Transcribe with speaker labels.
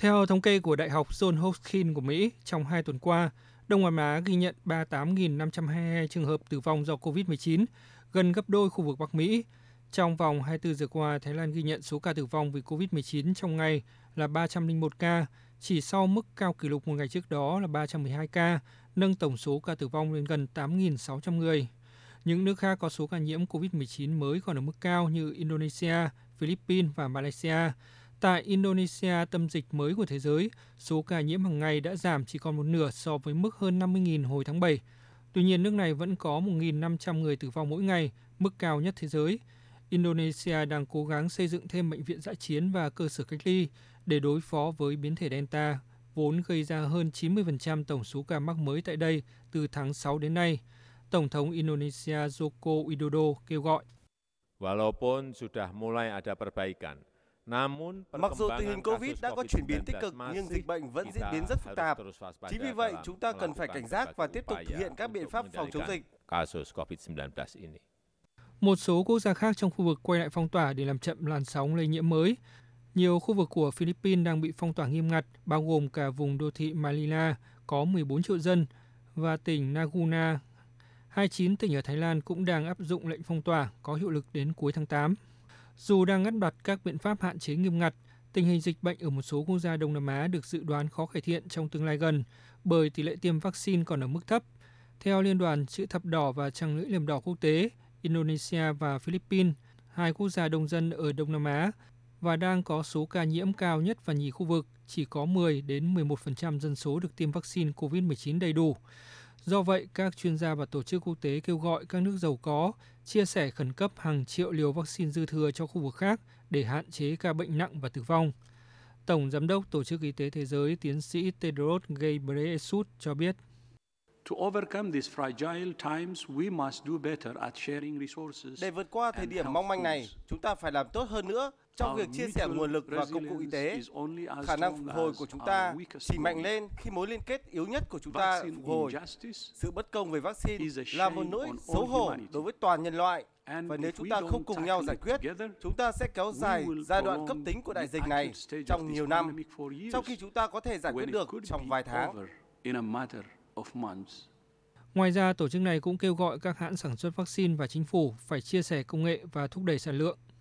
Speaker 1: Theo thống kê của Đại học John Hopkins của Mỹ, trong hai tuần qua, Đông Nam Á ghi nhận 38.522 trường hợp tử vong do COVID-19, gần gấp đôi khu vực Bắc Mỹ. Trong vòng 24 giờ qua, Thái Lan ghi nhận số ca tử vong vì COVID-19 trong ngày là 301 ca, chỉ sau mức cao kỷ lục một ngày trước đó là 312 ca, nâng tổng số ca tử vong lên gần 8.600 người. Những nước khác có số ca nhiễm COVID-19 mới còn ở mức cao như Indonesia, Philippines và Malaysia. Tại Indonesia, tâm dịch mới của thế giới, số ca nhiễm hàng ngày đã giảm chỉ còn một nửa so với mức hơn 50.000 hồi tháng 7. Tuy nhiên, nước này vẫn có 1.500 người tử vong mỗi ngày, mức cao nhất thế giới. Indonesia đang cố gắng xây dựng thêm bệnh viện dã chiến và cơ sở cách ly để đối phó với biến thể Delta, vốn gây ra hơn 90% tổng số ca mắc mới tại đây từ tháng 6 đến nay. Tổng thống Indonesia Joko Widodo kêu gọi.
Speaker 2: Walaupun sudah mulai ada perbaikan,
Speaker 3: Mặc dù tình hình COVID đã có chuyển biến tích cực nhưng dịch bệnh vẫn diễn biến rất phức tạp. Chính vì vậy, chúng ta cần phải cảnh giác và tiếp tục thực hiện các biện pháp phòng chống dịch.
Speaker 1: Một số quốc gia khác trong khu vực quay lại phong tỏa để làm chậm làn sóng lây nhiễm mới. Nhiều khu vực của Philippines đang bị phong tỏa nghiêm ngặt, bao gồm cả vùng đô thị Manila có 14 triệu dân và tỉnh Laguna. 29 tỉnh ở Thái Lan cũng đang áp dụng lệnh phong tỏa có hiệu lực đến cuối tháng 8. Dù đang ngắt đặt các biện pháp hạn chế nghiêm ngặt, tình hình dịch bệnh ở một số quốc gia Đông Nam Á được dự đoán khó cải thiện trong tương lai gần bởi tỷ lệ tiêm vaccine còn ở mức thấp. Theo Liên đoàn Chữ thập đỏ và Trăng lưỡi liềm đỏ quốc tế, Indonesia và Philippines, hai quốc gia đông dân ở Đông Nam Á và đang có số ca nhiễm cao nhất và nhì khu vực, chỉ có 10 đến 11% dân số được tiêm vaccine COVID-19 đầy đủ. Do vậy, các chuyên gia và tổ chức quốc tế kêu gọi các nước giàu có chia sẻ khẩn cấp hàng triệu liều vaccine dư thừa cho khu vực khác để hạn chế ca bệnh nặng và tử vong. Tổng Giám đốc Tổ chức Y tế Thế giới tiến sĩ Tedros Ghebreyesus cho biết.
Speaker 3: Để vượt qua thời điểm mong manh này, chúng ta phải làm tốt hơn nữa trong việc chia sẻ nguồn lực và công cụ y tế. Khả năng phục hồi của chúng ta chỉ mạnh lên khi mối liên kết yếu nhất của chúng ta phục hồi. Sự bất công về vaccine là một nỗi xấu hổ đối với toàn nhân loại. Và nếu chúng ta không cùng nhau giải quyết, chúng ta sẽ kéo dài giai đoạn cấp tính của đại dịch này trong nhiều năm, trong khi chúng ta có thể giải quyết được trong vài tháng.
Speaker 1: Ngoài ra, tổ chức này cũng kêu gọi các hãng sản xuất vaccine và chính phủ phải chia sẻ công nghệ và thúc đẩy sản lượng.